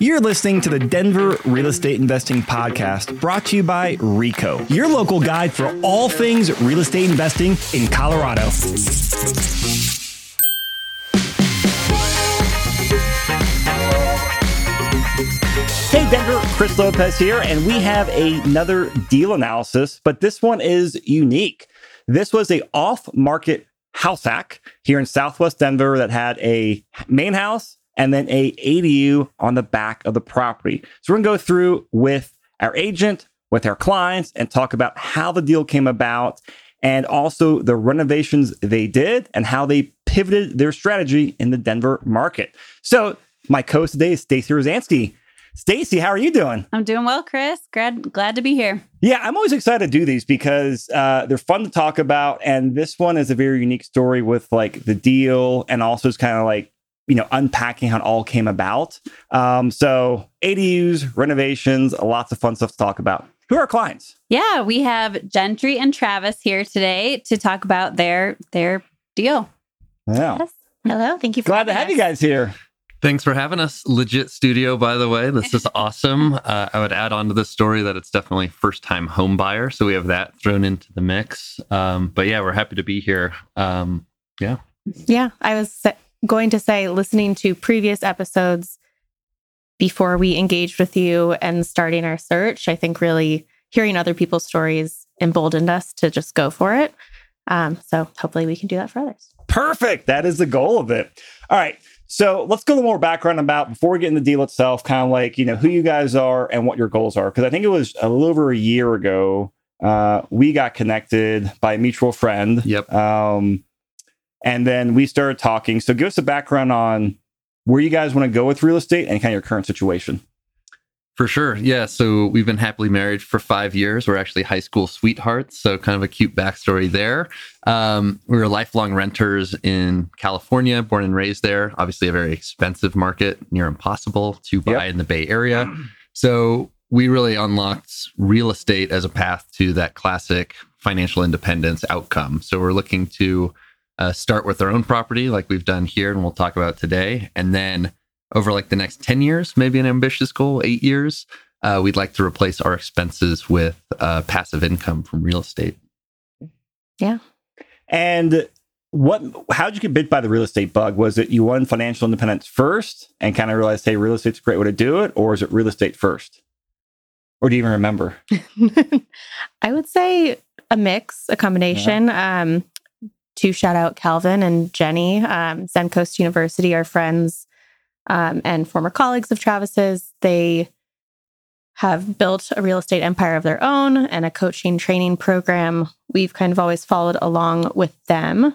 You're listening to the Denver Real Estate Investing Podcast brought to you by RICO, your local guide for all things real estate investing in Colorado. Hey Denver, Chris Lopez here, and we have another deal analysis, but this one is unique. This was a off-market house hack here in Southwest Denver that had a main house and then a ADU on the back of the property. So we're going to go through with our agent, with our clients, and talk about how the deal came about and also the renovations they did and how they pivoted their strategy in the Denver market. So my co-host today is Stacy Rosansky. Stacy, how are you doing? I'm doing well, Chris. Glad glad to be here. Yeah, I'm always excited to do these because uh, they're fun to talk about, and this one is a very unique story with like the deal, and also it's kind of like you know unpacking how it all came about. Um, so ADUs, renovations, lots of fun stuff to talk about. Who are our clients? Yeah, we have Gentry and Travis here today to talk about their their deal. Yeah, Yes. Hello. Thank you for glad to having have you guys here. Thanks for having us. Legit studio, by the way. This is awesome. Uh, I would add on to this story that it's definitely first time home buyer. So we have that thrown into the mix. Um, but yeah, we're happy to be here. Um, yeah. Yeah, I was sa- going to say, listening to previous episodes before we engaged with you and starting our search, I think really hearing other people's stories emboldened us to just go for it. Um, so hopefully we can do that for others. Perfect. That is the goal of it. All right. So let's go a little more background about before we get in the deal itself, kind of like, you know, who you guys are and what your goals are. Because I think it was a little over a year ago, uh, we got connected by a mutual friend. Yep. Um, and then we started talking. So give us a background on where you guys want to go with real estate and kind of your current situation. For sure. Yeah. So we've been happily married for five years. We're actually high school sweethearts. So kind of a cute backstory there. Um, we were lifelong renters in California, born and raised there. Obviously, a very expensive market, near impossible to buy Yep. in the Bay Area. So we really unlocked real estate as a path to that classic financial independence outcome. So we're looking to uh, start with our own property, like we've done here, and we'll talk about today, and then over like the next 10 years, maybe an ambitious goal, eight years, uh, we'd like to replace our expenses with uh, passive income from real estate. Yeah. And what how'd you get bit by the real estate bug? Was it you won financial independence first and kind of realized, hey, real estate's a great way to do it, or is it real estate first? Or do you even remember? I would say a mix, a combination. Um, to shout out Calvin and Jenny, um, Zen Coast University, our friends um, and former colleagues of Travis's. They have built a real estate empire of their own and a coaching training program. We've kind of always followed along with them.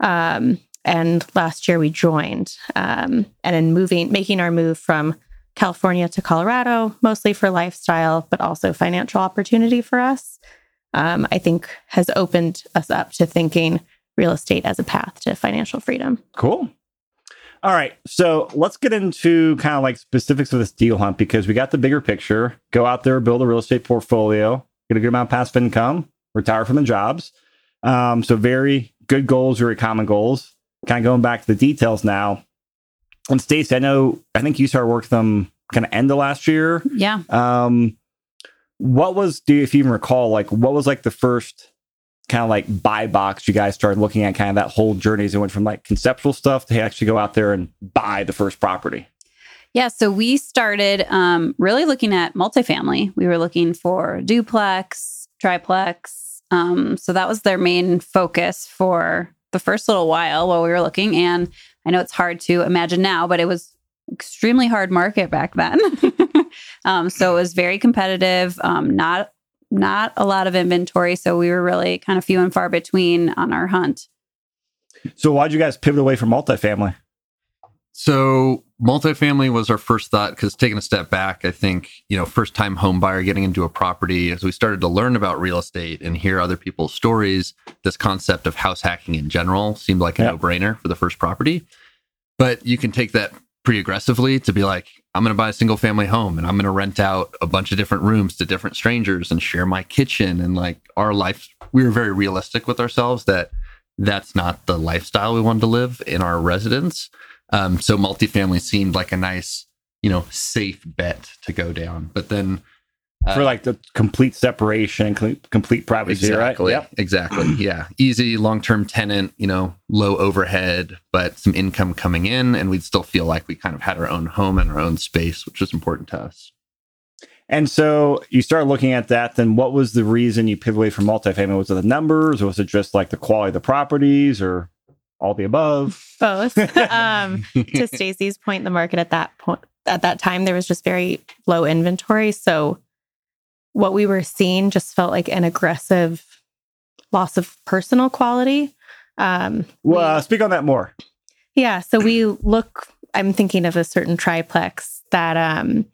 Um, and last year we joined. Um, and in moving, making our move from California to Colorado, mostly for lifestyle, but also financial opportunity for us, um, I think has opened us up to thinking real estate as a path to financial freedom. Cool. All right. So let's get into kind of like specifics of this deal hunt because we got the bigger picture. Go out there, build a real estate portfolio, get a good amount of passive income, retire from the jobs. Um, so very good goals, very common goals. Kind of going back to the details now. And Stacy, I know I think you started working them kind of end of last year. Yeah. Um, what was do you, if you even recall, like what was like the first kind of like buy box you guys started looking at kind of that whole journey as it went from like conceptual stuff to actually go out there and buy the first property? Yeah. So we started um, really looking at multifamily. We were looking for duplex, triplex. Um, so that was their main focus for the first little while while we were looking. And I know it's hard to imagine now, but it was extremely hard market back then. um, so it was very competitive. Um, not not a lot of inventory. So we were really kind of few and far between on our hunt. So why'd you guys pivot away from multifamily? So multifamily was our first thought because taking a step back, I think, you know, first time home buyer getting into a property, as we started to learn about real estate and hear other people's stories, this concept of house hacking in general seemed like a Yeah. no brainer for the first property. But you can take that pretty aggressively to be like, I'm going to buy a single family home and I'm going to rent out a bunch of different rooms to different strangers and share my kitchen. And like our life, we were very realistic with ourselves that that's not the lifestyle we wanted to live in our residence. Um, so multifamily seemed like a nice, you know, safe bet to go down. But then uh, for like the complete separation, complete privacy, exactly, right? Yep. Exactly. Yeah. Easy long term tenant, you know, low overhead, but some income coming in. And we'd still feel like we kind of had our own home and our own space, which was important to us. And so you start looking at that. Then what was the reason you pivoted away from multifamily? Was it the numbers or was it just like the quality of the properties or all the above? Both. um, to Stacy's point, the market at that point, at that time, there was just very low inventory. So what we were seeing just felt like an aggressive loss of personal quality. Um, well, we, uh, speak on that more. Yeah. So we look, I'm thinking of a certain triplex that um,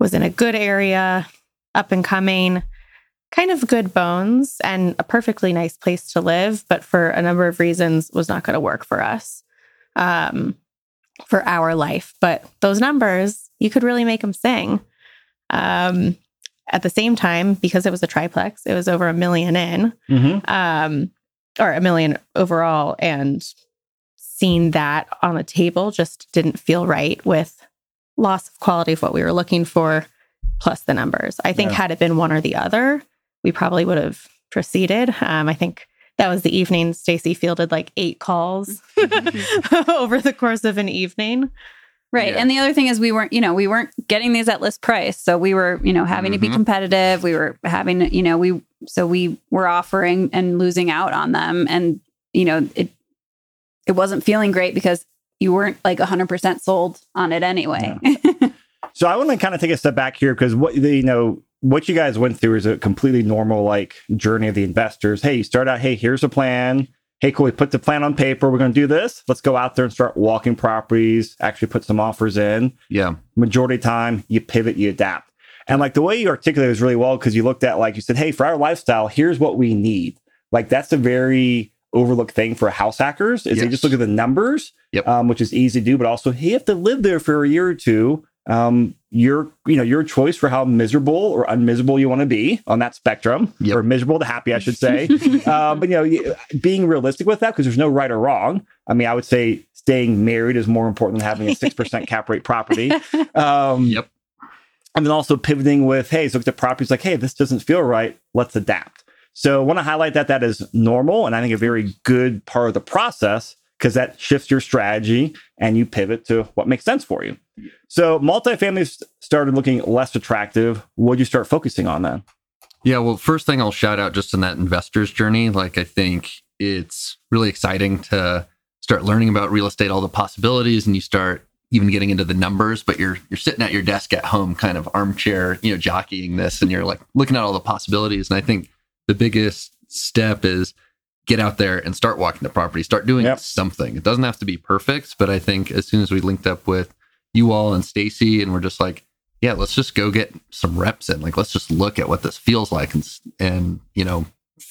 was in a good area, up and coming, kind of good bones, and a perfectly nice place to live, but for a number of reasons was not going to work for us um, for our life. But those numbers, you could really make them sing. Um, at the same time, because it was a triplex, it was over a million in, mm-hmm. um, or a million overall. And seeing that on the table just didn't feel right with loss of quality of what we were looking for, plus the numbers. I think yeah. had it been one or the other, we probably would have proceeded. Um, I think that was the evening Stacy fielded like eight calls over the course of an evening. Right. Yeah. And the other thing is we weren't, you know, we weren't getting these at list price. So we were, you know, having mm-hmm. to be mm-hmm. competitive. We were having, you know, we so we were offering and losing out on them and you know, it it wasn't feeling great because you weren't like 100% sold on it anyway. Yeah. so I want to kind of take a step back here because what you know, what you guys went through is a completely normal like journey of the investors. Hey, you start out, hey, here's a plan hey, cool, we put the plan on paper. We're going to do this. Let's go out there and start walking properties, actually put some offers in. Yeah. Majority of time, you pivot, you adapt. And like the way you articulated was really well because you looked at, like you said, hey, for our lifestyle, here's what we need. Like that's a very overlooked thing for house hackers is yes. they just look at the numbers, yep. um, which is easy to do, but also hey, you have to live there for a year or two um, your you know your choice for how miserable or unmiserable you want to be on that spectrum, yep. or miserable to happy, I should say. uh, but you know, being realistic with that because there's no right or wrong. I mean, I would say staying married is more important than having a six percent cap rate property. Um, yep. And then also pivoting with, hey, so look at properties like, hey, this doesn't feel right. Let's adapt. So I want to highlight that that is normal and I think a very good part of the process because that shifts your strategy and you pivot to what makes sense for you. So multifamily started looking less attractive. What'd you start focusing on then? Yeah, well, first thing I'll shout out just in that investor's journey, like I think it's really exciting to start learning about real estate, all the possibilities, and you start even getting into the numbers, but you're you're sitting at your desk at home, kind of armchair, you know, jockeying this, and you're like looking at all the possibilities. And I think the biggest step is get out there and start walking the property, start doing yep. something. It doesn't have to be perfect, but I think as soon as we linked up with you all and Stacy, and we're just like, yeah, let's just go get some reps in. Like, let's just look at what this feels like and, and you know,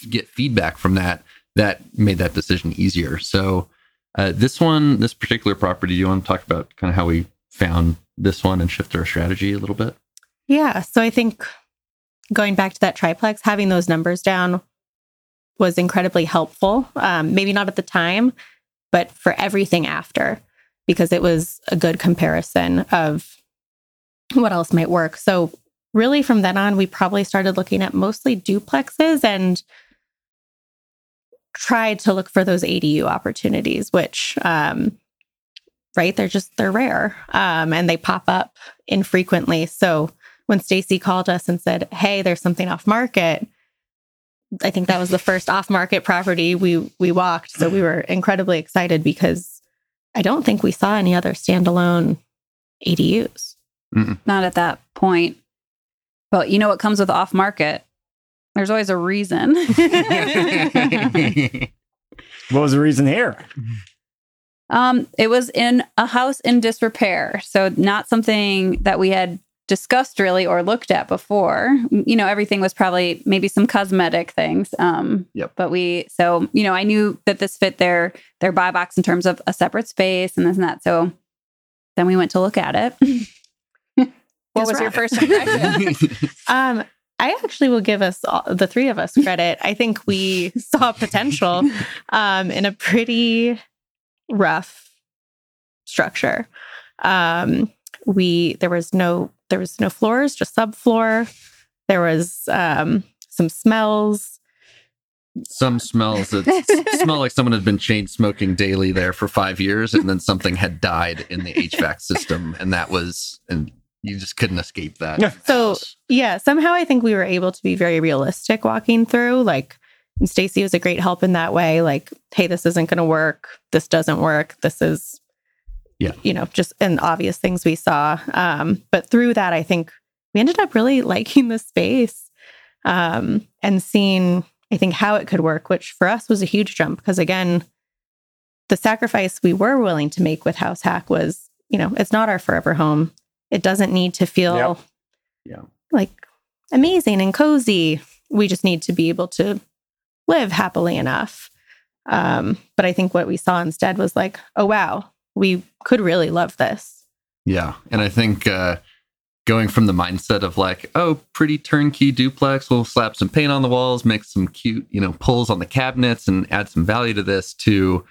get feedback from that. That made that decision easier. So, uh, this one, this particular property, do you want to talk about kind of how we found this one and shift our strategy a little bit? Yeah. So, I think going back to that triplex, having those numbers down was incredibly helpful. Um, maybe not at the time, but for everything after, because it was a good comparison of what else might work. So, really, from then on, we probably started looking at mostly duplexes and tried to look for those ADU opportunities, which, um, right, they're just they're rare um, and they pop up infrequently. So when Stacy called us and said, "Hey, there's something off market," I think that was the first off-market property we we walked. So we were incredibly excited because I don't think we saw any other standalone ADUs. Mm-mm. Not at that point. But you know what comes with off-market? There's always a reason. what was the reason here? Um, it was in a house in disrepair, so not something that we had discussed really or looked at before. You know, everything was probably maybe some cosmetic things. Um, yep. But we, so you know, I knew that this fit their their buy box in terms of a separate space and this and that. So then we went to look at it. what was right. your first impression? um, I actually will give us all, the three of us credit. I think we saw potential um, in a pretty rough structure. Um, we there was no there was no floors, just subfloor. There was um, some smells. Some smells that smell like someone had been chain smoking daily there for five years, and then something had died in the HVAC system, and that was and you just couldn't escape that. Yeah. So yeah, somehow I think we were able to be very realistic walking through. Like Stacy was a great help in that way. Like, hey, this isn't going to work. This doesn't work. This is, Yeah. you know, just an obvious things we saw. Um, but through that, I think we ended up really liking the space um, and seeing, I think, how it could work, which for us was a huge jump because again, the sacrifice we were willing to make with House Hack was, you know, it's not our forever home. It doesn't need to feel Yep. Yeah. like amazing and cozy. We just need to be able to live happily enough. Um, but I think what we saw instead was like, oh wow, we could really love this. Yeah. And I think uh, going from the mindset of like, oh, pretty turnkey duplex, we'll slap some paint on the walls, make some cute, you know, pulls on the cabinets and add some value to this to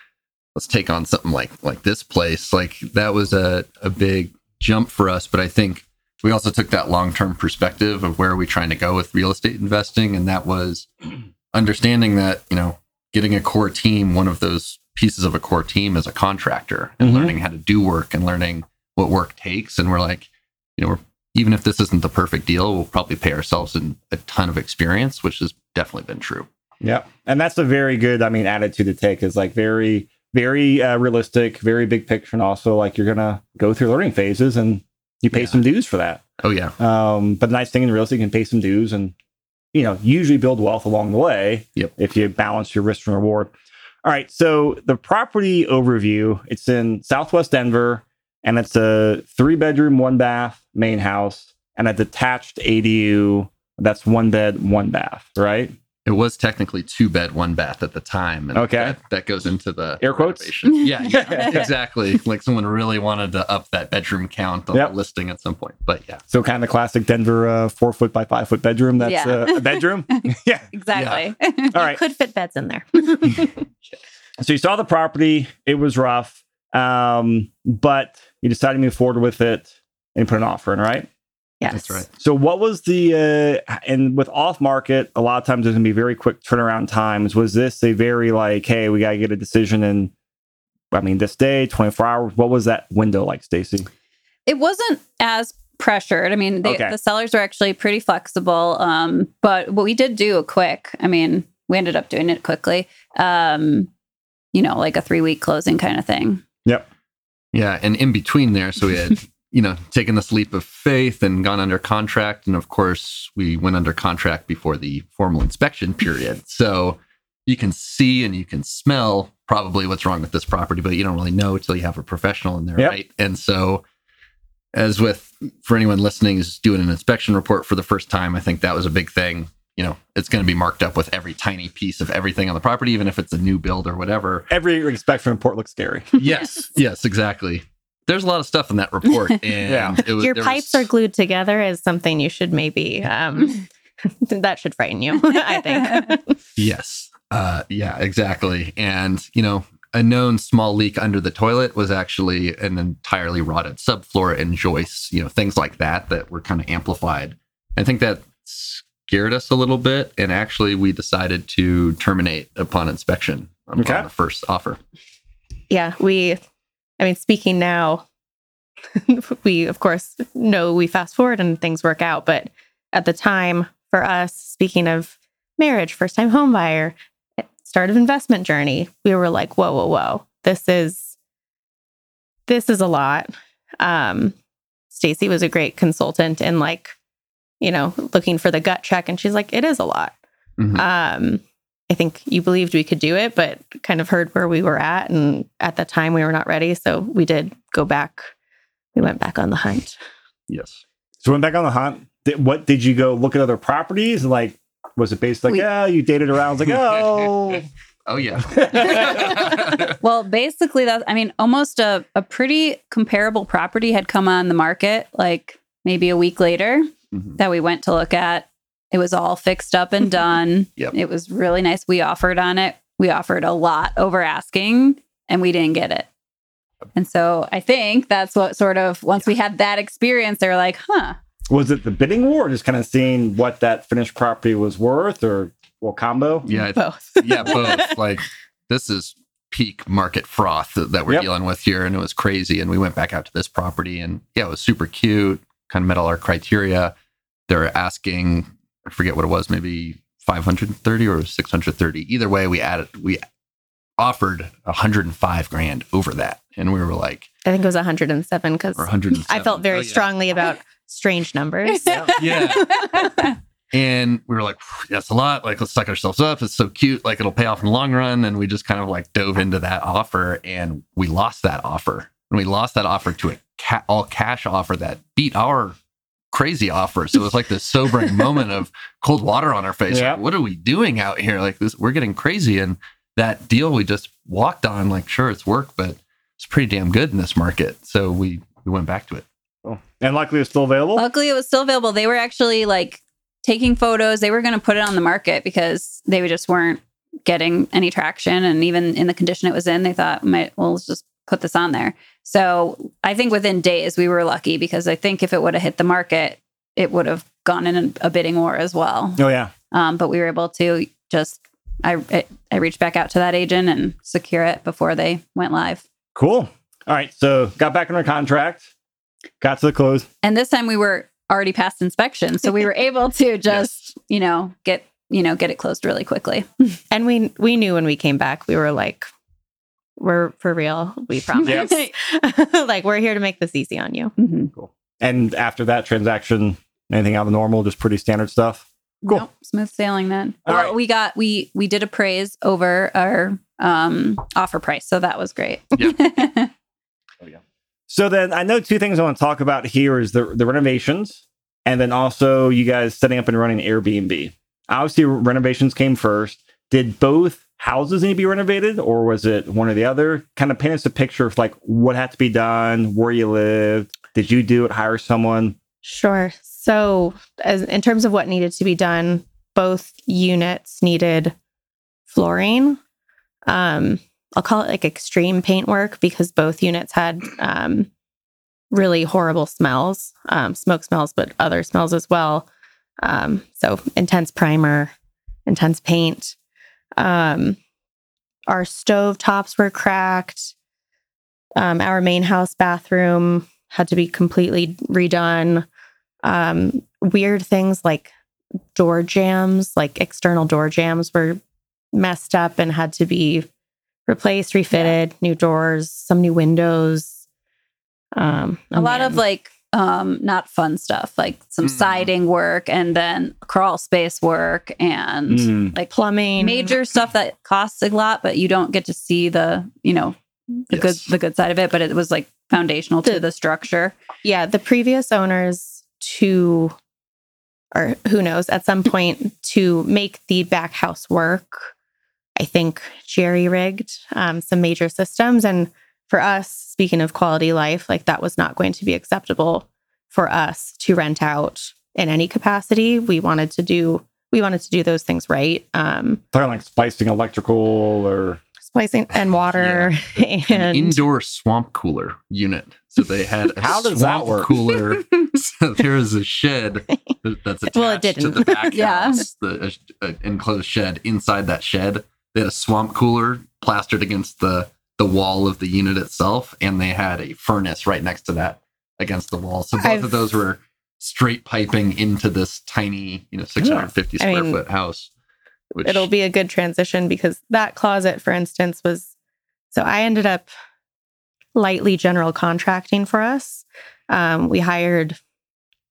let's take on something like like this place. Like that was a, a big jump for us. But I think we also took that long term perspective of where are we trying to go with real estate investing. And that was understanding that, you know, getting a core team, one of those pieces of a core team as a contractor and Mhm. learning how to do work and learning what work takes. And we're like, you know, we're, even if this isn't the perfect deal, we'll probably pay ourselves in a ton of experience, which has definitely been true. Yeah. And that's a very good, I mean, attitude to take is like very, very uh, realistic, very big picture. And also like you're going to go through learning phases and you pay Yeah. some dues for that. Oh yeah, Um, but the nice thing in real estate, you can pay some dues and, you know, usually build wealth along the way Yep. if you balance your risk and reward. All right. So the property overview, it's in Southwest Denver and it's a three bedroom, one bath main house and a detached ADU. That's one bed, one bath, right? It was technically two bed, one bath at the time. And Okay. that, that goes into the Air quotes? renovation. Yeah, yeah, exactly. Like someone really wanted to up that bedroom count on Yep. the listing at some point. But yeah, So kind of classic Denver uh, four foot by five foot bedroom. That's Yeah. uh, a bedroom. yeah. Exactly. All right. Could fit beds in there. So you saw the property. It was rough, um, but you decided to move forward with it and put an offer in, right? Yes. that's right. So what was the uh, and with off market? A lot of times there's gonna be very quick turnaround times. Was this a very like, hey, we gotta get a decision in? I mean, this day, 24 hours. What was that window like, Stacy? it wasn't as pressured. I mean, they, Okay. the sellers were actually pretty flexible. Um, but what we did do a quick, I mean, we ended up doing it quickly. Um, you know, like a three week closing kind of thing. Yep. Yeah, and in between there, so we had you know taken this leap of faith and gone under contract, and of course we went under contract before the formal inspection period. So you can see and you can smell probably what's wrong with this property, but you don't really know until you have a professional in there, Yep. right? And so, as with for anyone listening is doing an inspection report for the first time, I think that was a big thing. You know, it's going to be marked up with every tiny piece of everything on the property, even if it's a new build or whatever Every inspection report looks scary. yes, yes, exactly. There's a lot of stuff in that report, and Yeah. it was, Your pipes was- are glued together is something you should maybe um that should frighten you, I think. Yes, uh, yeah, exactly. And you know, a known small leak under the toilet was actually an entirely rotted subfloor and joists. You know, things like that that were kind of amplified. I think that scared us a little bit, and actually, we decided to terminate upon inspection upon Okay. the first offer. yeah, we I mean speaking now we of course know we fast forward and things work out, but at the time for us speaking of marriage, first time home buyer, start of investment journey, we were like, whoa, whoa, whoa. This is this is a lot. Um Stacy was a great consultant and like, you know, looking for the gut check and she's like, it is a lot. Mhm. Um, I think you believed we could do it, but kind of heard where we were at. And at that time, we were not ready. So we did go back. We went back on the hunt. Yes. So went back on the hunt. Did, what did you go look at other properties? Like, was it based like, We- yeah, you dated around? I was like, oh, Oh yeah. Well, basically, that's, I mean, almost a, a pretty comparable property had come on the market like maybe a week later Mhm. that we went to look at. It was all fixed up and done. Yep. It was really nice. We offered on it. We offered a lot over asking, and we didn't get it. And so I think that's what sort of once we had that experience, they were like, huh. Was it the bidding war, or just kind of seeing what that finished property was worth, or well, combo? Yeah, Both. yeah, both. like this is peak market froth that, that we're Yep. dealing with here, and it was crazy. And we went back out to this property, and yeah, it was super cute. Kind of met all our criteria. They're asking, I forget what it was, maybe 530 or 630. Either way, we added, we offered 105 grand over that, and we were like, I think it was 107 because I felt very Oh, yeah. strongly about strange numbers. Yeah. And we were like, that's a lot. Like, let's suck ourselves up. It's so cute. Like, it'll pay off in the long run. And we just kind of like dove into that offer and we lost that offer. And we lost that offer to a ca- all cash offer that beat our crazy offer. So it was like this sobering moment of cold water on our face. Yeah. Like, what are we doing out here? Like, this, we're getting crazy. And that deal we just walked on, like, sure, it's work, but it's pretty damn good in this market. So we, we went back to it. Oh. And luckily, it's still available. Luckily, it was still available. They were actually like taking photos. They were going to put it on the market because they just weren't getting any traction. And even in the condition it was in, they thought, might well, let's just put this on there. So I think within days we were lucky because I think if it would have hit the market, it would have gone in a, a bidding war as well. oh yeah. Um, but we were able to just I I reached back out to that agent and secure it before they went live. Cool. All right. So got back under contract, got to the close. And this time we were already past inspection, so we were able to just you know get you know get it closed really quickly. And we we knew when we came back, we were like, we're for real. We promise. like we're here to make this easy on you. Mhm. And after that transaction, anything out of the normal, just pretty standard stuff. Cool. Nope, smooth sailing then. All well, right. we got we we did appraise over our um offer price, so that was great. Yeah. oh, yeah. So then I know two things I want to talk about here is the the renovations and then also you guys setting up and running Airbnb. Obviously renovations came first. Did both houses need to be renovated or was it one or the other? Kind of paint us a picture of like what had to be done, where you lived. Did you do it, hire someone? Sure. So, as in terms of what needed to be done, both units needed flooring. Um, I'll call it like extreme paint work because both units had um, really horrible smells, um, smoke smells, but other smells as well. Um, so intense primer, intense paint. Um, our stove tops were cracked. Um, our main house bathroom had to be completely redone. Um, weird things like door jambs, like external door jambs, were messed up and had to be replaced, refitted, new doors, some new windows. Um, a lot of like um not fun stuff, like some Mm. siding work and then crawl space work and Mm. like plumbing, major stuff that costs a lot, but you don't get to see the you know the Yes. good the good side of it. But it was like foundational to The- the structure. yeah, the previous owners to, or who knows, at some point to make the back house work, I think jerry rigged um, some major systems. And for us, speaking of quality life, like that was not going to be acceptable for us to rent out in any capacity. We wanted to do, we wanted to do those things right. Um, Talking like splicing electrical or splicing and water An and indoor swamp cooler unit. So they had a How does that work? cooler. so there is a shed that's attached Well, it to didn't. to the back Yeah. house, the enclosed shed. Inside that shed, they had a swamp cooler plastered against the the wall of the unit itself, and they had a furnace right next to that against the wall. So both I've- of those were straight piping into this tiny, you know, 650 I square mean, foot house. Which, it'll be a good transition because that closet, for instance, was so I ended up lightly general contracting for us. Um, we hired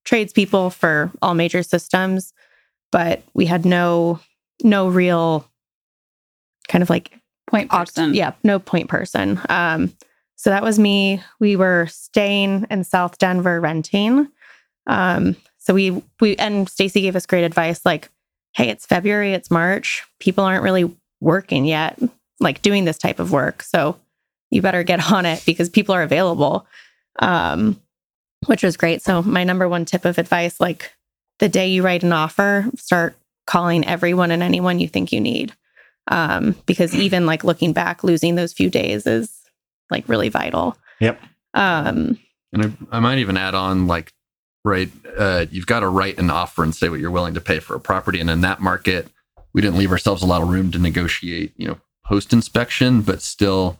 tradespeople for all major systems, but we had no no real kind of like Point person. yeah, no point person. Um, so that was me. We were staying in South Denver renting. Um, so we we and Stacy gave us great advice like, hey, it's February, it's March. People aren't really working yet, like doing this type of work. So you better get on it because people are available. Um, which was great. So my number one tip of advice, like the day you write an offer, start calling everyone and anyone you think you need um, because even like looking back, losing those few days is like really vital. Yep. Um, And I, I might even add on like, right, uh, you've got to write an offer and say what you're willing to pay for a property. And in that market, we didn't leave ourselves a lot of room to negotiate, you know, post inspection, but still,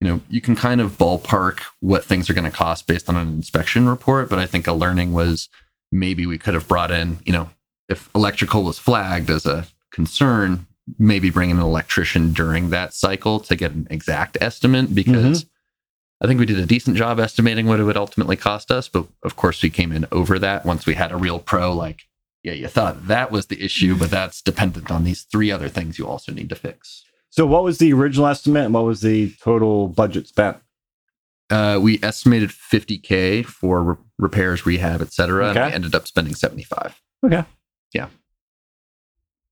you know, you can kind of ballpark what things are going to cost based on an inspection report. But I think a learning was maybe we could have brought in, you know, if electrical was flagged as a concern, maybe bring in an electrician during that cycle to get an exact estimate because I think we did a decent job estimating what it would ultimately cost us. But of course, we came in over that once we had a real pro like, yeah, you thought that was the issue, but that's dependent on these three other things you also need to fix. So, what was the original estimate and what was the total budget spent? Uh, we estimated 50K for re- repairs, rehab, et cetera. And we ended up spending 75.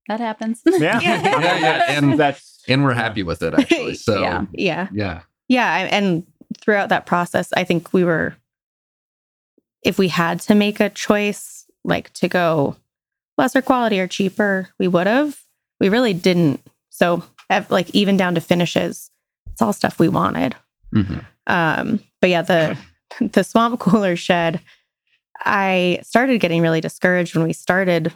That happens. Yeah, Yeah. Yeah, yeah, and- that's And we're happy with it, actually. So, Yeah. yeah. yeah. Yeah. And throughout that process, I think we were, if we had to make a choice, like to go lesser quality or cheaper, we would have. We really didn't. So, ev- like, even down to finishes, it's all stuff we wanted. Mhm. Um, but yeah, the the swamp cooler shed, I started getting really discouraged when we started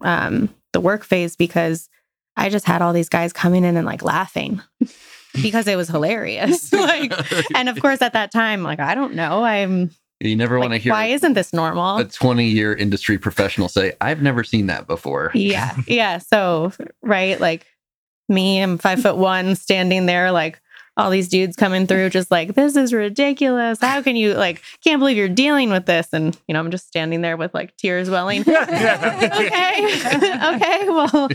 um, the work phase because I just had all these guys coming in and like laughing because it was hilarious. like, and of course, at that time, like I don't know, I'm you never want to hear why isn't this normal? a 20 year industry professional say, I've never seen that before. yeah, yeah. So right, like me, I'm five foot one, standing there, like all these dudes coming through, just like this is ridiculous. How can you like? Can't believe you're dealing with this, and you know, I'm just standing there with like tears welling. okay, okay, well,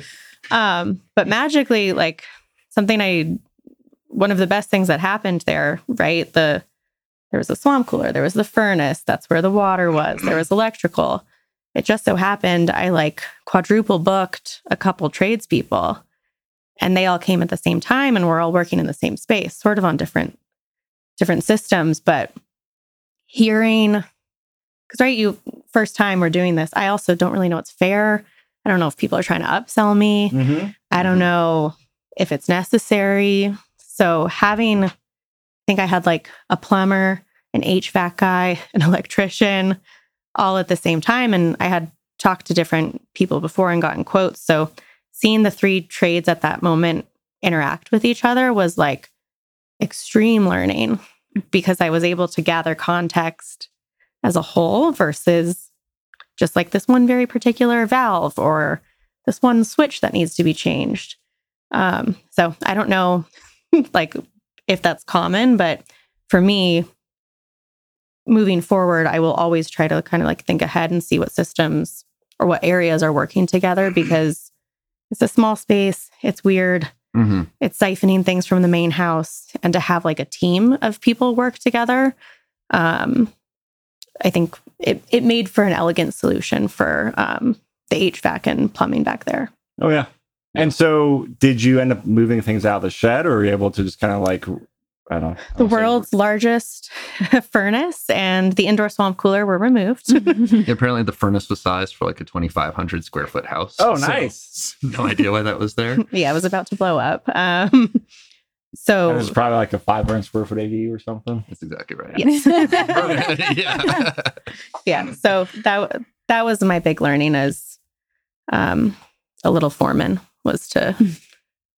um, but magically, like something I, one of the best things that happened there, right? The there was a swamp cooler, there was the furnace, that's where the water was, there was electrical. It just so happened I like quadruple booked a couple tradespeople and they all came at the same time and we're all working in the same space, sort of on different different systems, but hearing because right, you first time we're doing this, I also don't really know what's fair. I don't know if people are trying to upsell me. Mhm. I don't know if it's necessary. So having, I think I had like a plumber, an HVAC guy, an electrician, all at the same time, and I had talked to different people before and gotten quotes. So seeing the three trades at that moment interact with each other was like extreme learning because I was able to gather context as a whole versus just like this one very particular valve or this one switch that needs to be changed. Um, so I don't know like if that's common, but for me, moving forward, I will always try to kind of like think ahead and see what systems or what areas are working together because it's a small space, it's weird, Mhm. it's siphoning things from the main house, and to have like a team of people work together, um, I think it it made for an elegant solution for um, the HVAC and plumbing back there. Oh yeah. And so, did you end up moving things out of the shed, or were you able to just kind of like, I don't know, I The don't world's largest furnace and the indoor swamp cooler were removed. Yeah, apparently the furnace was sized for like a 2,500 square foot house. Oh, So, nice. no idea why that was there. yeah, it was about to blow up. Um, so And it's probably like a 500 square foot AV or something. That's exactly right. yes. yeah. yeah so that that was my big learning as um a little foreman was to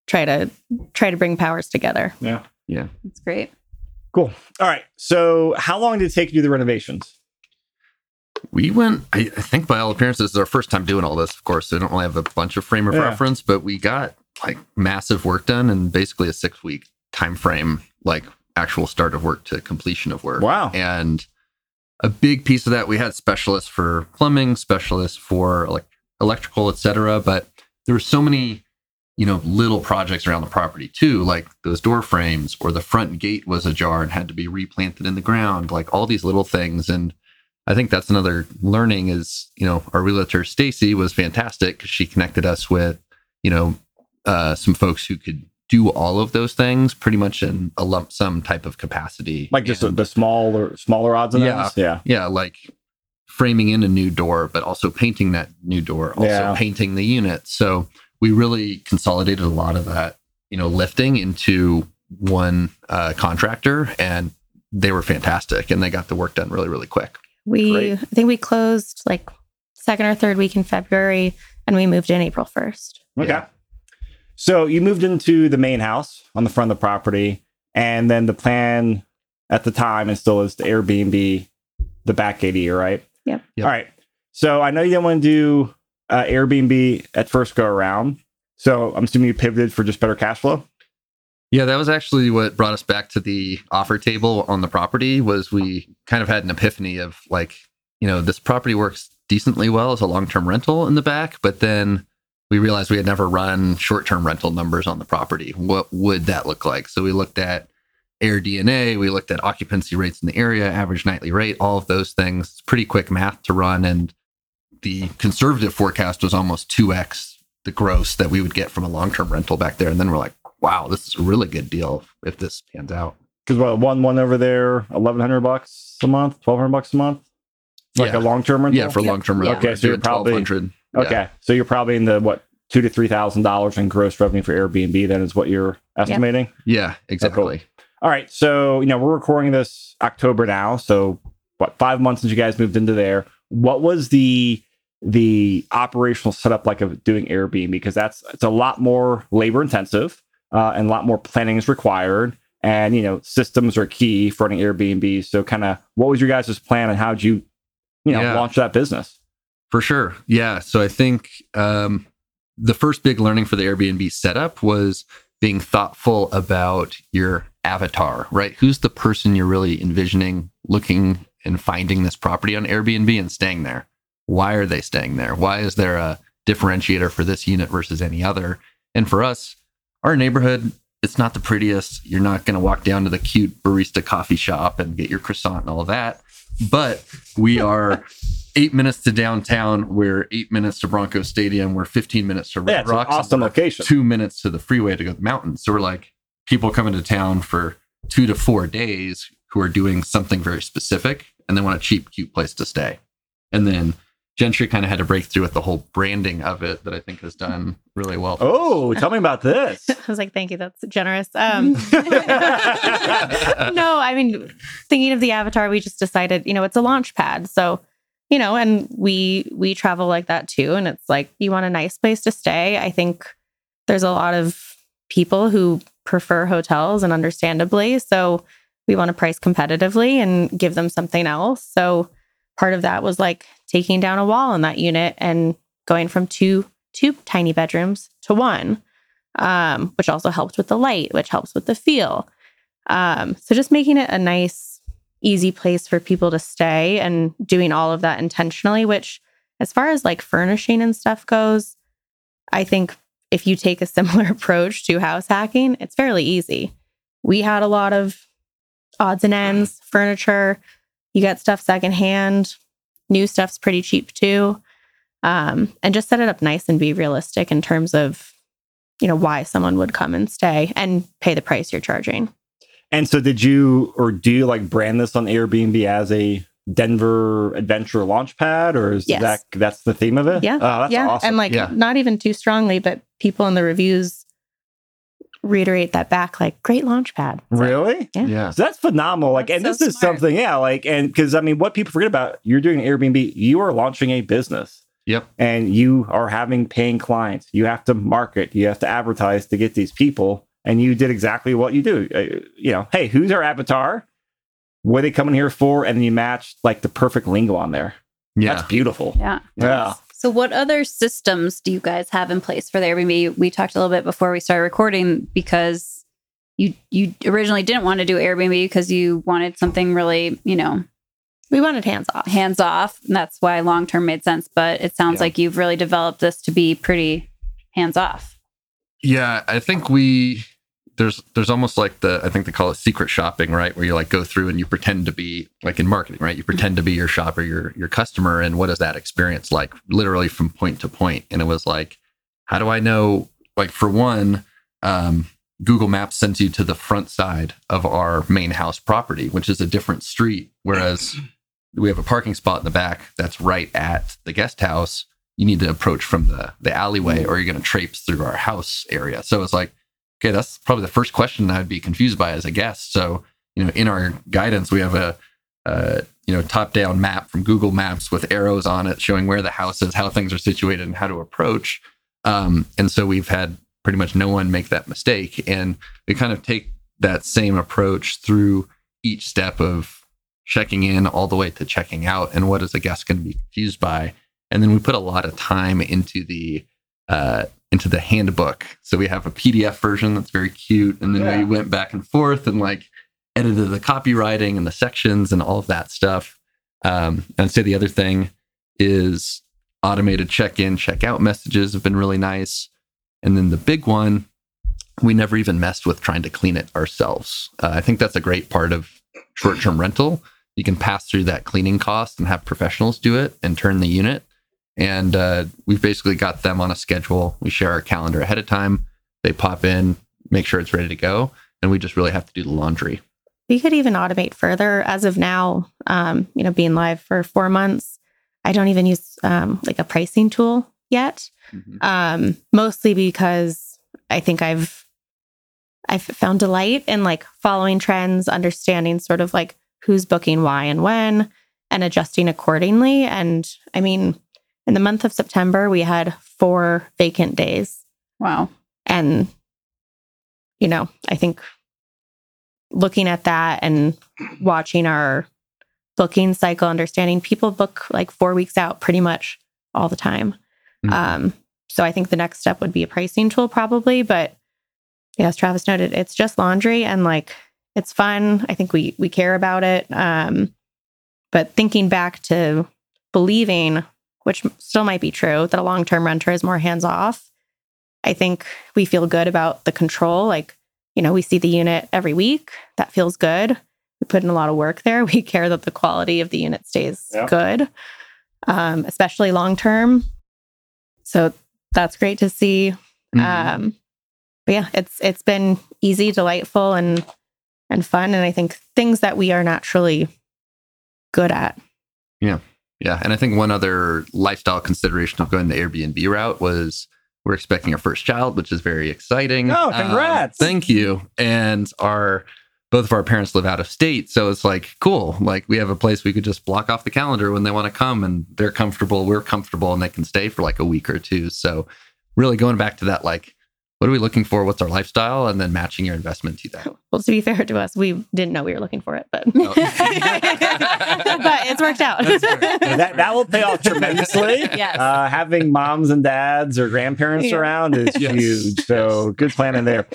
try to try to bring powers together Yeah. That's great. Cool. All right. So, how long did it take you to do the renovations? We went, I, I think by all appearances, this is our first time doing all this, of course. So we don't really have a bunch of frame of Yeah. reference, but we got like massive work done in basically a six week time frame, like actual start of work to completion of work. Wow. And a big piece of that, we had specialists for plumbing, specialists for like electrical, et cetera. But there were so many, you know, little projects around the property too, like those door frames or the front gate was ajar and had to be replanted in the ground, like all these little things. And I think that's another learning is, you know, our realtor Stacy was fantastic because she connected us with, you know, uh, some folks who could do all of those things pretty much in a lump sum type of capacity. Like just And- the smaller, smaller odds and Yeah. ends? Yeah. yeah, like framing in a new door, but also painting that new door, also Yeah. painting the unit. So we really consolidated a lot of that, you know, lifting into one uh, contractor, and they were fantastic, and they got the work done really, really quick. We Great. I think we closed like second or third week in February and we moved in April 1st. Okay. Yeah. So you moved into the main house on the front of the property, and then the plan at the time and still is to Airbnb the back ADU, right? Yep. Yep. All right. So I know you didn't want to do uh, Airbnb at first go around. So I'm assuming you pivoted for just better cash flow. Yeah, that was actually what brought us back to the offer table on the property was we kind of had an epiphany of like, you know, this property works decently well as a long-term rental in the back, but then we realized we had never run short-term rental numbers on the property. What would that look like? So we looked at AirDNA, we looked at occupancy rates in the area, average nightly rate, all of those things. It's pretty quick math to run and the conservative forecast was almost 2x the gross that we would get from a long-term rental back there and then we're like wow, this is a really good deal if this pans out. Because what one one over there, eleven hundred bucks a month, twelve hundred bucks a month, like Yeah. a long term rental. Yeah, for Yep. long term rental. Okay, so you're probably- 1200 Okay, so you're probably in the what two to three thousand dollars in gross revenue for Airbnb. Then is what you're estimating. Yeah, exactly. All right, so you know we're recording this October now. So what five months since you guys moved into there? What was the the operational setup like of doing Airbnb? Because that's it's a lot more labor intensive uh, and a lot more planning is required. And you know systems are key for running Airbnb. So kind of what was your guys' plan and how did you you know Yeah. launch that business? For sure. Yeah. So I think um, the first big learning for the Airbnb setup was being thoughtful about your avatar, right? Who's the person you're really envisioning looking and finding this property on Airbnb and staying there? Why are they staying there? Why is there a differentiator for this unit versus any other? And for us, our neighborhood, it's not the prettiest. You're not going to walk down to the cute barista coffee shop and get your croissant and all of that. But we are eight minutes to downtown. We're eight minutes to Bronco Stadium. We're 15 minutes to Red Yeah, Rocks. awesome location. Two minutes to the freeway to go to the mountains. So we're like people coming to town for two to four days who are doing something very specific and they want a cheap, cute place to stay. And then Gentry kind of had to break through with the whole branding of it that I think has done really well. Oh, tell me about this. I was like, thank you. That's generous. Um, no, I mean, thinking of the avatar, we just decided, you know, it's a launch pad. So, you know, and we we travel like that too. And it's like you want a nice place to stay. I think there's a lot of people who prefer hotels and understandably. So we want to price competitively and give them something else. So part of that was like taking down a wall in that unit and going from two two tiny bedrooms to one um, which also helps with the light, which helps with the feel. Um, so just making it a nice, easy place for people to stay and doing all of that intentionally, which as far as like furnishing and stuff goes, I think if you take a similar approach to house hacking, it's fairly easy. We had a lot of odds and ends, furniture. You get stuff secondhand. New stuff's pretty cheap too. Um, and just set it up nice and be realistic in terms of you know why someone would come and stay and pay the price you're charging. And so, did you or do you like brand this on Airbnb as a Denver adventure launch pad, or is Yes. that that's the theme of it? Yeah, oh, that's yeah, awesome. and like Yeah. not even too strongly, but people in the reviews reiterate that back, like great launch pad. So, really, Yeah. Yeah. so that's phenomenal. Like, and That's this so is something, yeah. Like, and because I mean, what people forget about you're doing Airbnb, you are launching a business, Yep. and you are having paying clients. You have to market, you have to advertise to get these people, and you did exactly what you do. Uh, you know, hey, who's our avatar? What are they coming here for? And then you matched like the perfect lingo on there. Yeah. That's beautiful. Yeah. Yeah. So, what other systems do you guys have in place for the Airbnb? We talked a little bit before we started recording because you you originally didn't want to do Airbnb because you wanted something really, you know, We wanted hands off. hands off, and that's why long term made sense. But it sounds Yeah. like you've really developed this to be pretty hands off. Yeah, I think we there's there's almost like the I think they call it secret shopping, right? Where you like go through and you pretend to be like in marketing, right? You pretend to be your shopper, your your customer, and what is that experience like? Literally from point to point. And it was like, how do I know? Like for one, um, Google Maps sends you to the front side of our main house property, which is a different street, whereas we have a parking spot in the back that's right at the guest house you need to approach from the the alleyway or you're going to traipse through our house area so it's like okay, that's probably the first question I'd be confused by as a guest. So, you know, in our guidance, we have a, you know, top down map from Google Maps with arrows on it showing where the house is, how things are situated, and how to approach. Um, and so we've had pretty much no one make that mistake. And we kind of take that same approach through each step of checking in all the way to checking out and what is a guest going to be confused by. And then we put a lot of time into the uh, into the handbook. So we have a PDF version that's very cute, and then Yeah. we went back and forth and like edited the copywriting and the sections and all of that stuff. Um, and I'd say the other thing is automated check-in, check-out messages have been really nice. And then the big one, we never even messed with trying to clean it ourselves. Uh, I think that's a great part of short-term rental. You can pass through that cleaning cost and have professionals do it and turn the unit. And uh, we've basically got them on a schedule. We share our calendar ahead of time. They pop in, make sure it's ready to go, and we just really have to do the laundry. We could even automate further. As of now, um, you know, being live for four months, I don't even use um, like a pricing tool yet. Um, mostly because I think I've I've found delight in like following trends, understanding sort of like who's booking why and when, and adjusting accordingly. And I mean, in the month of September, we had four vacant days. Wow. And, you know, I think looking at that and watching our booking cycle, understanding people book like four weeks out pretty much all the time. Mhm. Um, so I think the next step would be a pricing tool, probably. But yeah, as Travis noted, it's just laundry and like it's fun. I think we we care about it. Um, but thinking back to believing, which still might be true, that a long term renter is more hands off. I think we feel good about the control. Like, you know, we see the unit every week. That feels good. We put in a lot of work there. We care that the quality of the unit stays Yeah. good, um, especially long term. So that's great to see. Mhm. Um, but yeah, it's it's been easy, delightful, and and fun. And I think things that we are naturally good at. Yeah. And I think one other lifestyle consideration of going the Airbnb route was we're expecting our first child, which is very exciting. Oh, Um, congrats. thank you. And our both of our parents live out of state. So it's like, cool. Like we have a place we could just block off the calendar when they want to come and they're comfortable, we're comfortable, and they can stay for like a week or two. So really going back to that, like, what are we looking for? What's our lifestyle? And then matching your investment to that. Well, to be fair to us, we didn't know we were looking for it, but Oh. but it's worked out. That that will pay off tremendously. Yes. Uh, having moms and dads or grandparents Yeah. around is Yes. huge. So good planning there.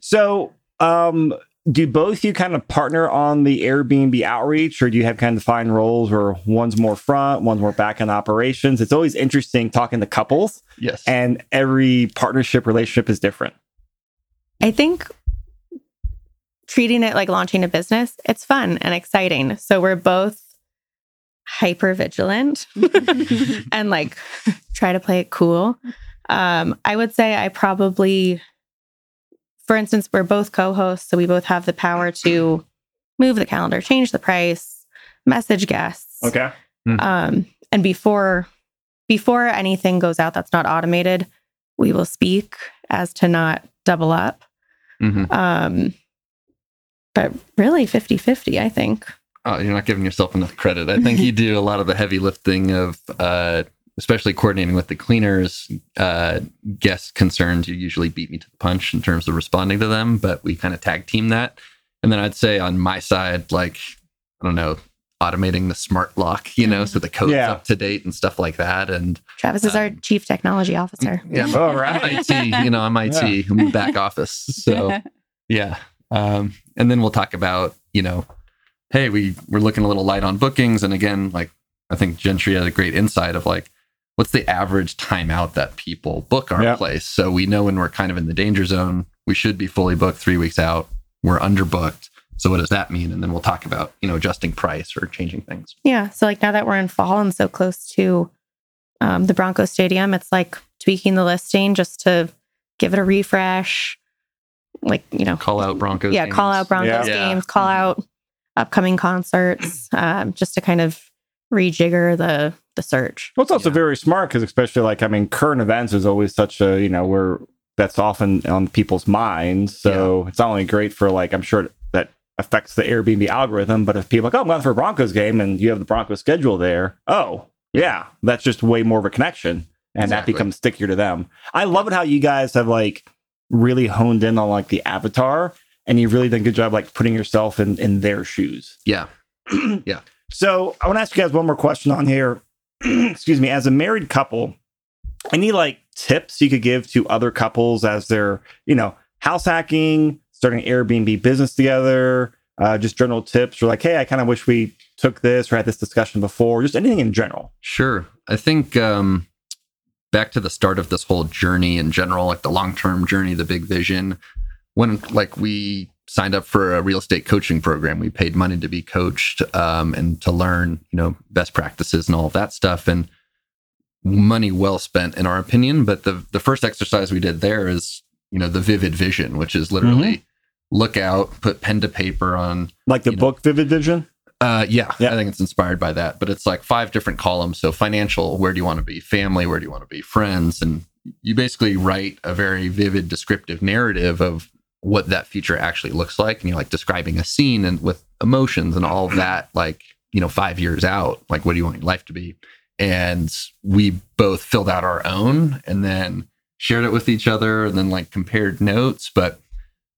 So um do both you kind of partner on the Airbnb outreach or do you have kind of defined roles where one's more front, one's more back end operations? It's always interesting talking to couples yes. and every partnership relationship is different. I think treating it like launching a business, it's fun and exciting. So we're both hyper vigilant and like try to play it cool. Um, I would say I probably, for instance, we're both co-hosts, so we both have the power to move the calendar, change the price, message guests. Okay. Um, and before before anything goes out that's not automated, we will speak as to not double up. Mhm. Um, but really 50 50, I think. Oh, you're not giving yourself enough credit. I think you do a lot of the heavy lifting of, uh, especially coordinating with the cleaners. Uh, guest concerns, you usually beat me to the punch in terms of responding to them, but we kind of tag team that. And then I'd say on my side, like, I don't know, automating the smart lock, you know, so the code's Yeah. up to date and stuff like that. And Travis is our Um, chief technology officer. yeah, All I'm right. IT, you know, I'm IT, I'm the back office. So yeah. Um, and then we'll talk about, you know, hey, we we're looking a little light on bookings. And again, like I think Gentry had a great insight of like, what's the average timeout that people book our Yeah. place? So we know when we're kind of in the danger zone, we should be fully booked three weeks out. We're underbooked. So what does that mean? And then we'll talk about, you know, adjusting price or changing things. Yeah. So, like now that we're in fall and so close to um, the Bronco Stadium, it's like tweaking the listing just to give it a refresh. Like, you know, Call out Broncos. yeah, call out Broncos Yeah. games, call Mhm. out upcoming concerts, um, just to kind of rejigger the the search. Well, it's also Yeah. very smart because, especially like, I mean, current events is always such a, you know, we're that's often on people's minds. So it's not only great for like I'm sure that affects the Airbnb algorithm, but if people are like, oh, I'm going for a Broncos game and you have the Broncos schedule there, oh yeah, that's just way more of a connection. And Exactly. that becomes stickier to them. I love it how you guys have like really honed in on like the avatar and you've really done a good job like putting yourself in in their shoes. Yeah. yeah. So I want to ask you guys one more question on here. Excuse me. As a married couple, any like tips you could give to other couples as they're, you know, house hacking, starting Airbnb business together, uh, just general tips or like, hey, I kind of wish we took this or had this discussion before, just anything in general. Sure. I think um, back to the start of this whole journey in general, like the long term journey, the big vision. When like we signed up for a real estate coaching program, we paid money to be coached um, and to learn, you know, best practices and all of that stuff. And money well spent, in our opinion. But the the first exercise we did there is, you know, the vivid vision, which is literally look out, put pen to paper on Like the You know. book Vivid Vision. uh, yeah, Yeah. I think it's inspired by that. But it's like five different columns. So financial, where do you want to be? Family, where do you want to be? Friends, and you basically write a very vivid, descriptive narrative of what that future actually looks like, and you're like describing a scene and with emotions and all of that. Like you know, five years out, like what do you want your life to be? And we both filled out our own, and then shared it with each other, and then like compared notes. But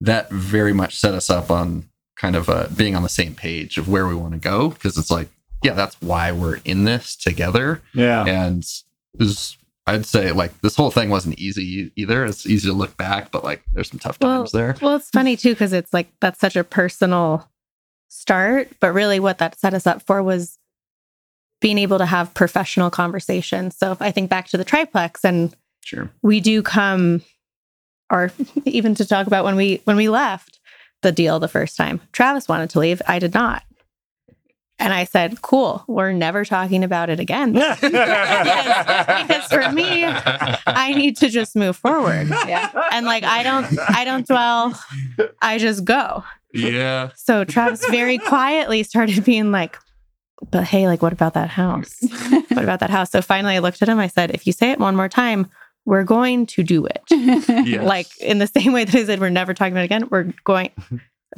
that very much set us up on kind of uh, being on the same page of where we want to go because it's like yeah that's why we're in this together Yeah. and it was i'd say like this whole thing wasn't easy either it's easy to look back but like there's some tough Well, times there Well, it's funny too because it's like that's such a personal start, but really what that set us up for was being able to have professional conversations. So if I think back to the triplex and sure we do come or even to talk about when we when we left the deal the first time. Travis wanted to leave, I did not. And I said, "Cool, we're never talking about it again." because for me, I need to just move forward. Yeah. And like I don't I don't dwell. I just go. yeah So Travis very quietly started being like, but hey, like what about that house? What about that house? So finally I looked at him, I said, if you say it one more time, we're going to do it. Yes. Like in the same way that I said we're never talking about it again, we're going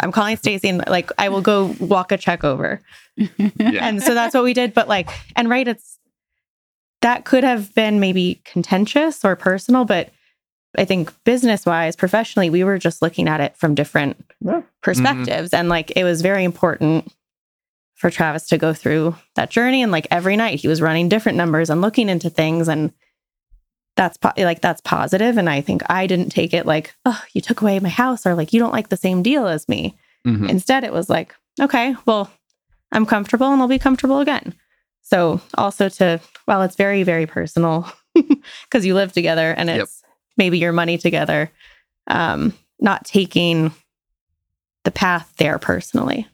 I'm calling Stacy and like I will go walk a check over. yeah And so that's what we did. But like, and right, it's that could have been maybe contentious or personal, but I think business wise, professionally, we were just looking at it from different Yeah. Mm-hmm. perspectives. And like, it was very important for Travis to go through that journey. And like every night he was running different numbers and looking into things. And that's po- like, that's. And I think I didn't take it like, oh, you took away my house or like, you don't like the same deal as me. Mhm. Instead, it was like, okay, well, I'm comfortable and I'll be comfortable again. So, also to, while it's very, very personal because you live together and Yep. it's maybe your money together, um, not taking the path there personally.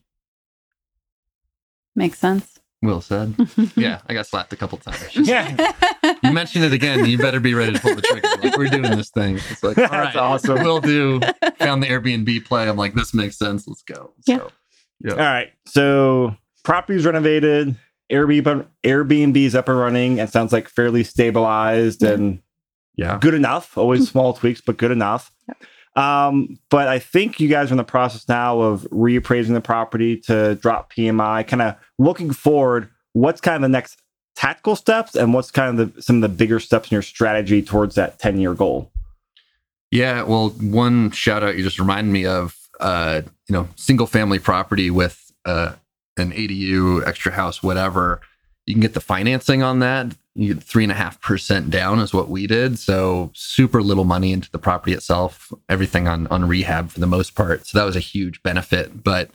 Makes sense. Will said. Yeah, I got slapped a couple times. yeah. You mention it again, you better be ready to pull the trigger. Like we're doing this thing. It's like, all That's right, awesome. We'll do. Found the Airbnb play. I'm like, this makes sense. Let's go. Yeah. So, All right. So property's renovated, Airbnb Airbnb's up and running, and sounds like fairly stabilized and yeah. good enough. Always small tweaks, but good enough. Um, but I think you guys are in the process now of reappraising the property to drop PMI, kind of looking forward. What's kind of the next tactical steps, and what's kind of the, some of the bigger steps in your strategy towards that ten year goal? Yeah, well, one shout out you just reminded me of, uh, you know, single family property with uh, an ADU, extra house, whatever. You can get the financing on that. Three and a half percent down is what we did. So super little money into the property itself. Everything on on rehab for the most part. So that was a huge benefit. But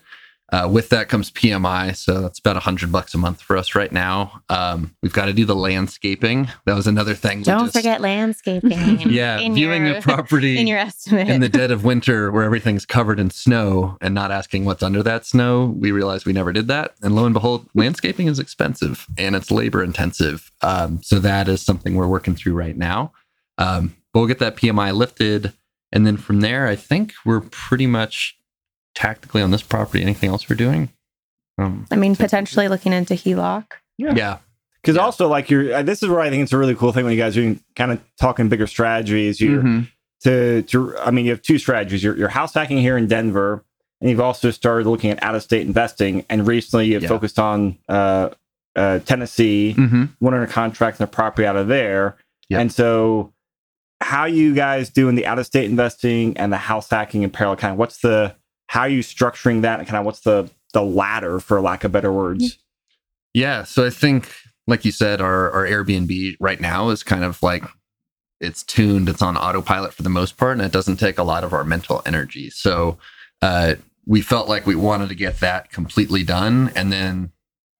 uh, with that comes PMI, so that's about a hundred bucks a month for us right now. Um, we've got to do the landscaping. That was another thing. Don't just- forget landscaping. yeah, in viewing your, a property in your estimate. in the dead of winter where everything's covered in snow and not asking what's under that snow, we realized we never did that. And lo and behold, landscaping is expensive and it's labor intensive. Um, so that is something we're working through right now. Um, but we'll get that PMI lifted. And then from there, I think we're pretty much tactically on this property. Anything else we're doing? Um, I mean, potentially looking into HELOC. yeah. Because Yeah. also, like you're, uh, this is where I think it's a really cool thing when you guys are kind of talking bigger strategies. You're Mhm. to to I mean, you have two strategies. You're, you're house hacking here in Denver, and you've also started looking at out of state investing. And recently, you've Yeah. focused on uh, uh, Tennessee, Mm-hmm. one under contract and a property out of there. Yeah. And so, how you guys doing the out of state investing and the house hacking in parallel? Kind of what's the how are you structuring that, and kind of what's the the ladder, for lack of better words? Yeah. So I think, like you said, our, our Airbnb right now is kind of like it's tuned, it's on autopilot for the most part, and it doesn't take a lot of our mental energy. So uh, we felt like we wanted to get that completely done. And then,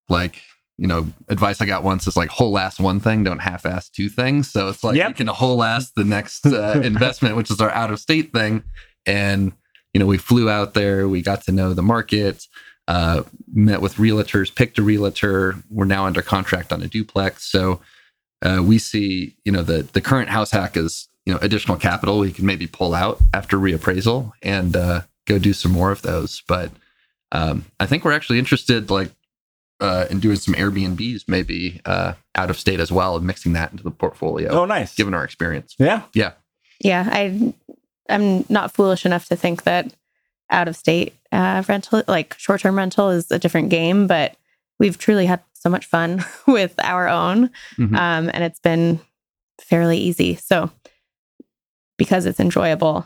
like, you know, advice I got once is like whole ass one thing, don't half ass two things. So it's like Yep. we can whole ass the next uh, investment, which is our out of state thing. And, you know, we flew out there, we got to know the market uh, met with realtors, picked a realtor. We're now under contract on a duplex. So uh, we see, you know, the the current house hack is, you know, additional capital we can maybe pull out after reappraisal and uh, go do some more of those. But um, I think we're actually interested, like, uh, in doing some Airbnbs, maybe uh, out of state as well, and mixing that into the portfolio, Oh, nice. given our experience. Yeah. Yeah. Yeah, I I'm not foolish enough to think that out of state uh, rental, like short term rental, is a different game. But we've truly had so much fun with our own, Mhm. um, and it's been fairly easy. So because it's enjoyable,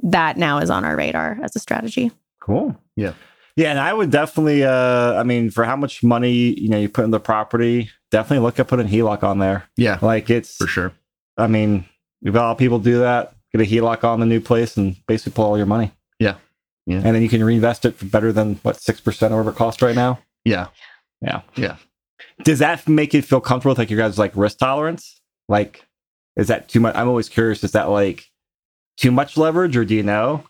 that now is on our radar as a strategy. Cool. Yeah. Yeah, and I would definitely uh I mean for how much money, you know, you put in the property, definitely look at putting HELOC on there. Yeah, Like it's for sure. I mean, we've got a lot of people do that, get a HELOC on the new place and basically pull all your money. Yeah. Yeah. And then you can reinvest it for better than what six percent or whatever it costs right now. Yeah. Yeah. Yeah. Does that make you feel comfortable with like your guys like risk tolerance? Like, is that too much? I'm always curious. Is that like too much leverage, or do you know?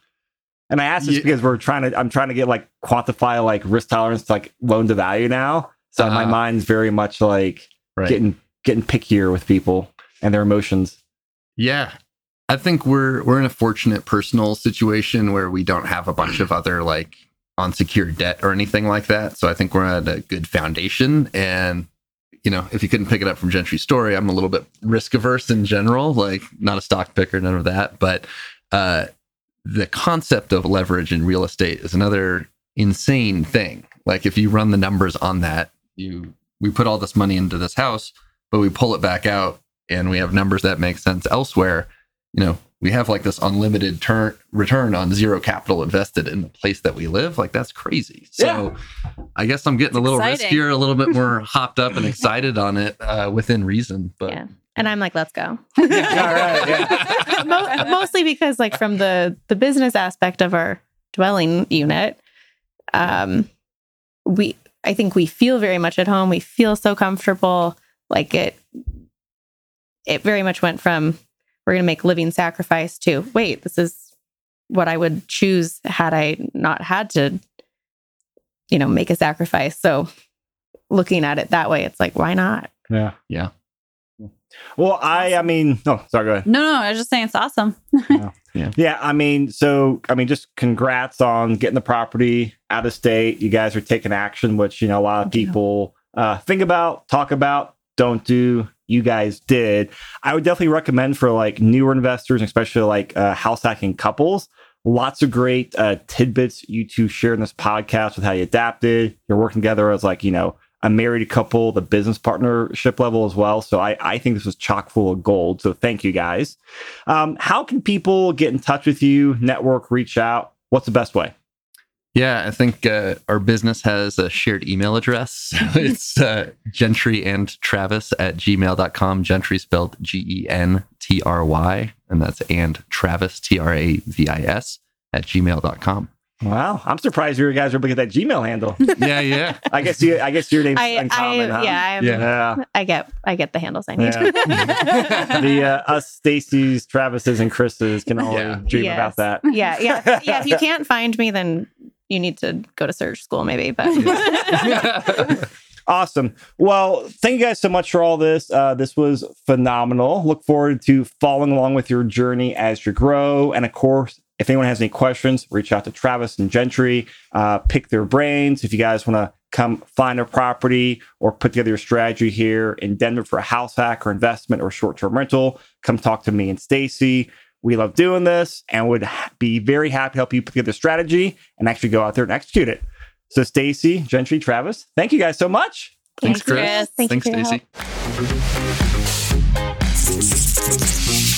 And I ask this Yeah. because we're trying to. I'm trying to get like quantify like risk tolerance, to, like loan to value now. So my Uh-huh. mind's very much like Right. getting getting pickier with people and their emotions. Yeah. I think we're we're in a fortunate personal situation where we don't have a bunch of other like unsecured debt or anything like that. So I think we're at a good foundation. And you know, if you couldn't pick it up from Gentry's story, I'm a little bit risk averse in general, like not a stock picker, none of that. But uh the concept of leverage in real estate is another insane thing. Like if you run the numbers on that, you we put all this money into this house, but we pull it back out and we have numbers that make sense elsewhere. You know, we have like this unlimited turn return on zero capital invested in the place that we live. Like that's crazy. So I guess I'm getting a little exciting. riskier, a little bit more hopped up and excited on it uh, within reason. But yeah, and I'm like, let's go. All right, yeah. Mo- mostly because like from the the business aspect of our dwelling unit um we i think we feel very much at home we feel so comfortable like it it very much went from we're going to make living sacrifice to wait this is what i would choose had i not had to you know make a sacrifice so looking at it that way it's like why not Yeah. Yeah. Well, I, I mean, no, sorry, go ahead. No, no, I was just saying it's awesome. Yeah, yeah. I mean, so I mean, just congrats on getting the property out of state. You guys are taking action, which you know a lot of Thank you. people uh, think about, talk about, don't do. You guys did. I would definitely recommend for like newer investors, especially like uh, house hacking couples. Lots of great uh, tidbits you two share in this podcast with how you adapted. You're working together as like you know a married couple, the business partnership level as well. So I, I think this was chock full of gold. So thank you guys. Um, how can people get in touch with you, network, reach out? What's the best way? Yeah, I think uh, our business has a shared email address. So it's uh, gentry and travis at gmail.com. Gentry spelled G E N T R Y, and that's and Travis, T R A V I S, at gmail.com. Wow, I'm surprised you guys are looking at that Gmail handle. Yeah, yeah. I guess you, I guess your name's I, uncommon, I huh? yeah, I'm, Yeah. yeah. I get I get the handles I need. Yeah. the uh, us Stacy's, Travis's, and Chris's can only Yeah. dream Yes. about that. yeah, yeah, yeah. If you can't find me, then you need to go to surge school, maybe. But Awesome. Well, thank you guys so much for all this. Uh, this was phenomenal. Look forward to following along with your journey as you grow. And of course, if anyone has any questions, reach out to Travis and Gentry, uh, pick their brains. If you guys want to come find a property or put together your strategy here in Denver for a house hack or investment or short term rental, come talk to me and Stacy. We love doing this and would be very happy to help you put together strategy and actually go out there and execute it. So, Stacy, Gentry, Travis, thank you guys so much. Thanks, Thanks Chris. Chris. Thank Thanks, Stacy.